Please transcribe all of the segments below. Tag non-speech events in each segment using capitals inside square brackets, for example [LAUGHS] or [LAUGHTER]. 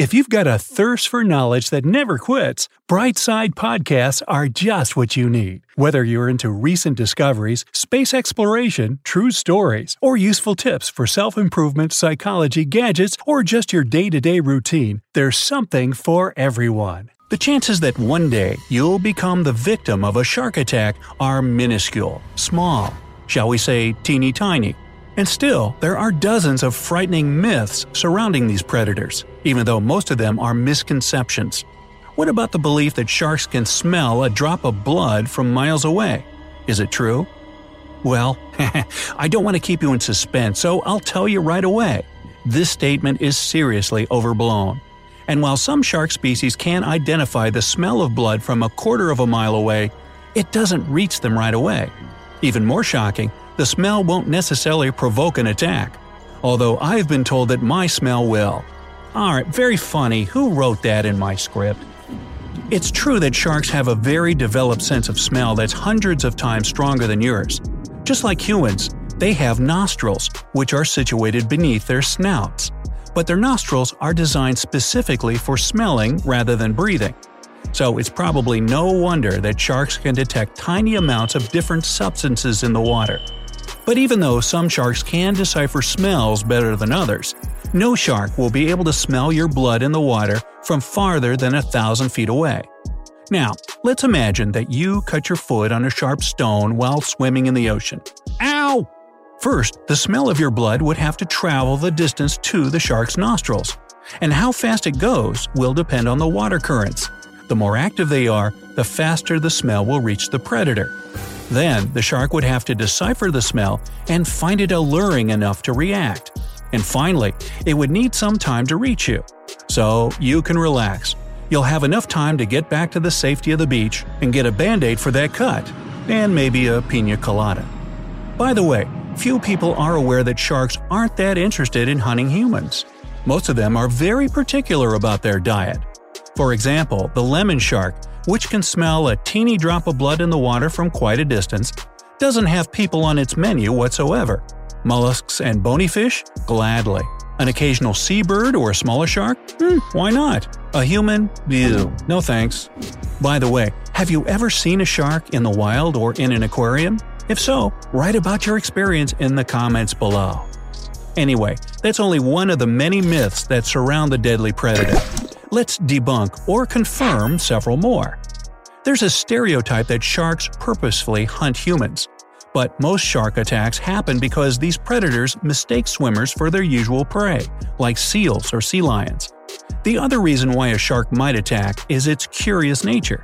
If you've got a thirst for knowledge that never quits, Brightside Podcasts are just what you need. Whether you're into recent discoveries, space exploration, true stories, or useful tips for self improvement, psychology, gadgets, or just your day to day routine, there's something for everyone. The chances that one day you'll become the victim of a shark attack are minuscule, small, shall we say teeny tiny. And still, there are dozens of frightening myths surrounding these predators, even though most of them are misconceptions. What about the belief that sharks can smell a drop of blood from miles away? Is it true? Well, [LAUGHS] I don't want to keep you in suspense, so I'll tell you right away. This statement is seriously overblown. And while some shark species can identify the smell of blood from a quarter of a mile away, it doesn't reach them right away. Even more shocking, the smell won't necessarily provoke an attack. Although I've been told that my smell will. Alright, very funny. Who wrote that in my script? It's true that sharks have a very developed sense of smell that's hundreds of times stronger than yours. Just like humans, they have nostrils, which are situated beneath their snouts. But their nostrils are designed specifically for smelling rather than breathing. So it's probably no wonder that sharks can detect tiny amounts of different substances in the water. But even though some sharks can decipher smells better than others, no shark will be able to smell your blood in the water from farther than a thousand feet away. Now, let's imagine that you cut your foot on a sharp stone while swimming in the ocean. Ow! First, the smell of your blood would have to travel the distance to the shark's nostrils. And how fast it goes will depend on the water currents. The more active they are, the faster the smell will reach the predator. Then, the shark would have to decipher the smell and find it alluring enough to react. And finally, it would need some time to reach you. So, you can relax. You'll have enough time to get back to the safety of the beach and get a band aid for that cut, and maybe a pina colada. By the way, few people are aware that sharks aren't that interested in hunting humans. Most of them are very particular about their diet. For example, the lemon shark which can smell a teeny drop of blood in the water from quite a distance, doesn't have people on its menu whatsoever. Mollusks and bony fish? Gladly. An occasional seabird or a smaller shark? Hmm, why not? A human? Ew, no thanks. By the way, have you ever seen a shark in the wild or in an aquarium? If so, write about your experience in the comments below. Anyway, that's only one of the many myths that surround the deadly predator let's debunk or confirm several more. There's a stereotype that sharks purposefully hunt humans. But most shark attacks happen because these predators mistake swimmers for their usual prey, like seals or sea lions. The other reason why a shark might attack is its curious nature.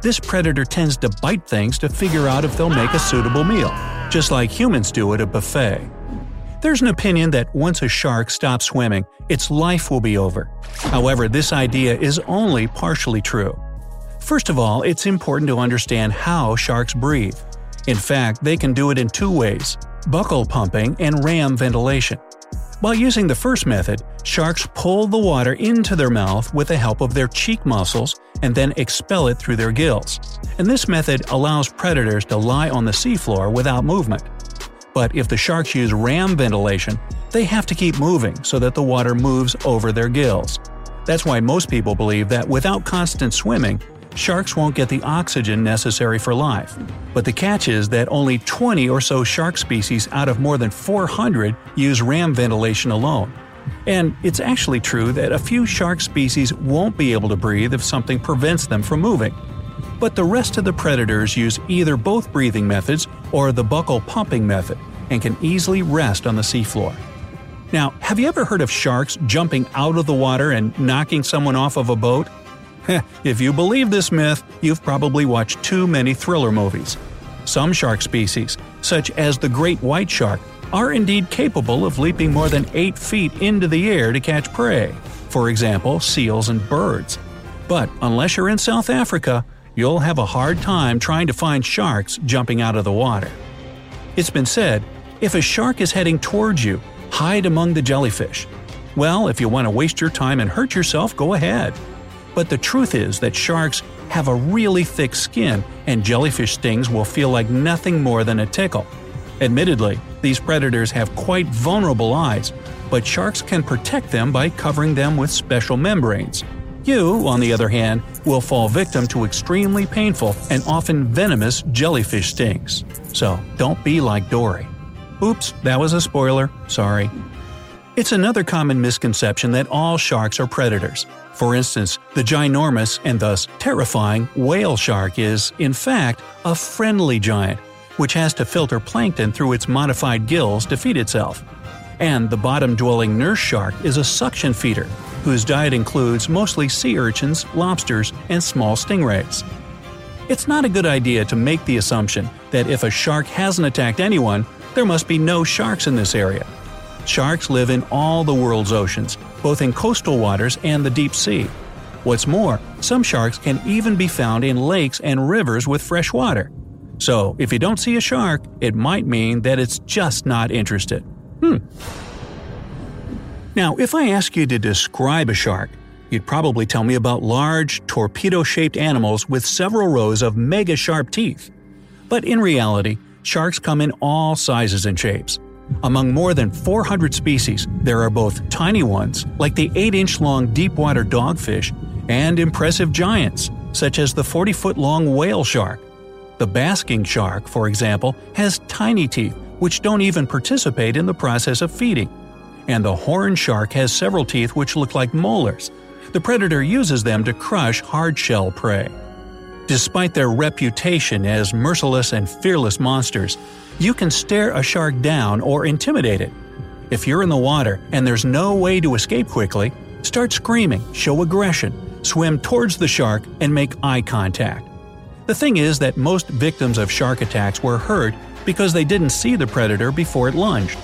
This predator tends to bite things to figure out if they'll make a suitable meal, just like humans do at a buffet. There's an opinion that once a shark stops swimming, its life will be over. However, this idea is only partially true. First of all, it's important to understand how sharks breathe. In fact, they can do it in two ways buccal pumping and ram ventilation. While using the first method, sharks pull the water into their mouth with the help of their cheek muscles and then expel it through their gills. And this method allows predators to lie on the seafloor without movement. But if the sharks use ram ventilation, they have to keep moving so that the water moves over their gills. That's why most people believe that without constant swimming, sharks won't get the oxygen necessary for life. But the catch is that only 20 or so shark species out of more than 400 use ram ventilation alone. And it's actually true that a few shark species won't be able to breathe if something prevents them from moving but the rest of the predators use either both breathing methods or the buccal pumping method and can easily rest on the seafloor. Now, have you ever heard of sharks jumping out of the water and knocking someone off of a boat? [LAUGHS] if you believe this myth, you've probably watched too many thriller movies. Some shark species, such as the great white shark, are indeed capable of leaping more than 8 feet into the air to catch prey, for example, seals and birds. But unless you're in South Africa, you'll have a hard time trying to find sharks jumping out of the water. It's been said, if a shark is heading towards you, hide among the jellyfish. Well, if you want to waste your time and hurt yourself, go ahead. But the truth is that sharks have a really thick skin, and jellyfish stings will feel like nothing more than a tickle. Admittedly, these predators have quite vulnerable eyes, but sharks can protect them by covering them with special membranes. You, on the other hand, will fall victim to extremely painful and often venomous jellyfish stings. So don't be like Dory. Oops, that was a spoiler, sorry. It's another common misconception that all sharks are predators. For instance, the ginormous and thus terrifying whale shark is, in fact, a friendly giant, which has to filter plankton through its modified gills to feed itself. And the bottom dwelling nurse shark is a suction feeder, whose diet includes mostly sea urchins, lobsters, and small stingrays. It's not a good idea to make the assumption that if a shark hasn't attacked anyone, there must be no sharks in this area. Sharks live in all the world's oceans, both in coastal waters and the deep sea. What's more, some sharks can even be found in lakes and rivers with fresh water. So, if you don't see a shark, it might mean that it's just not interested. Hmm. Now, if I ask you to describe a shark, you'd probably tell me about large, torpedo shaped animals with several rows of mega sharp teeth. But in reality, sharks come in all sizes and shapes. Among more than 400 species, there are both tiny ones, like the 8 inch long deepwater dogfish, and impressive giants, such as the 40 foot long whale shark. The basking shark, for example, has tiny teeth which don't even participate in the process of feeding. And the horn shark has several teeth which look like molars. The predator uses them to crush hard-shell prey. Despite their reputation as merciless and fearless monsters, you can stare a shark down or intimidate it. If you're in the water and there's no way to escape quickly, start screaming, show aggression, swim towards the shark, and make eye contact. The thing is that most victims of shark attacks were hurt because they didn't see the predator before it lunged.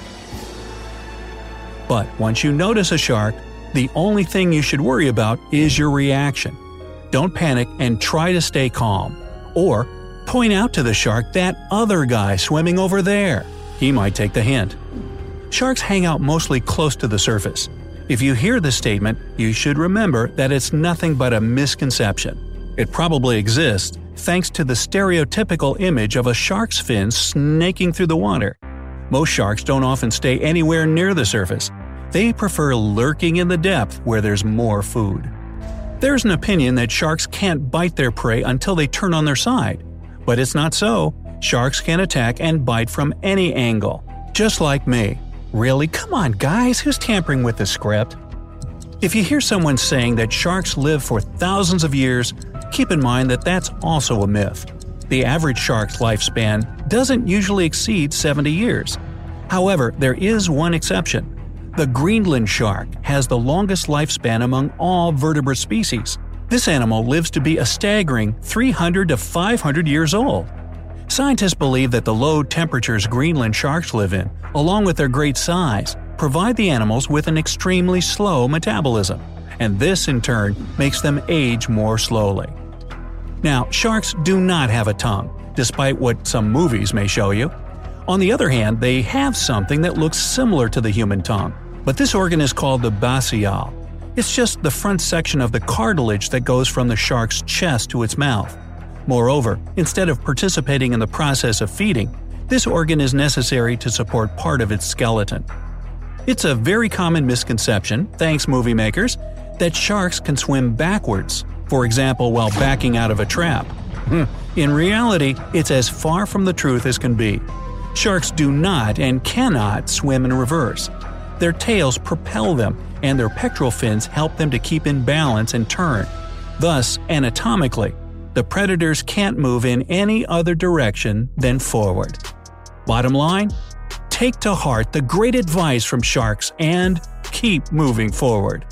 But once you notice a shark, the only thing you should worry about is your reaction. Don't panic and try to stay calm. Or point out to the shark that other guy swimming over there. He might take the hint. Sharks hang out mostly close to the surface. If you hear this statement, you should remember that it's nothing but a misconception. It probably exists, thanks to the stereotypical image of a shark's fin snaking through the water. Most sharks don't often stay anywhere near the surface. They prefer lurking in the depth where there's more food. There's an opinion that sharks can't bite their prey until they turn on their side. But it's not so. Sharks can attack and bite from any angle. Just like me. Really? Come on, guys, who's tampering with the script? If you hear someone saying that sharks live for thousands of years, keep in mind that that's also a myth. The average shark's lifespan doesn't usually exceed 70 years. However, there is one exception. The Greenland shark has the longest lifespan among all vertebrate species. This animal lives to be a staggering 300 to 500 years old. Scientists believe that the low temperatures Greenland sharks live in, along with their great size, provide the animals with an extremely slow metabolism, and this in turn makes them age more slowly. Now, sharks do not have a tongue, despite what some movies may show you. On the other hand, they have something that looks similar to the human tongue, but this organ is called the basihyal. It's just the front section of the cartilage that goes from the shark's chest to its mouth. Moreover, instead of participating in the process of feeding, this organ is necessary to support part of its skeleton. It's a very common misconception, thanks movie makers, that sharks can swim backwards, for example while backing out of a trap. Hmm. In reality, it's as far from the truth as can be. Sharks do not and cannot swim in reverse. Their tails propel them, and their pectoral fins help them to keep in balance and turn. Thus, anatomically, the predators can't move in any other direction than forward. Bottom line? Take to heart the great advice from sharks and keep moving forward.